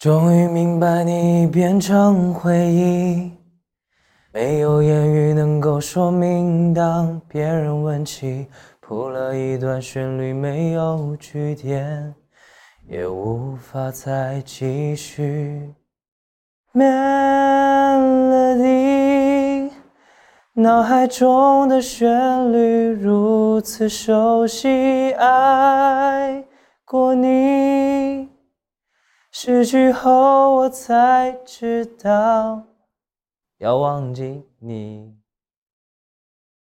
终于明白你已变成回忆，没有言语能够说明。当别人问起，谱了一段旋律，没有句点，也无法再继续。Melody，脑海中的旋律如此熟悉，爱过你。失去后，我才知道要忘记你。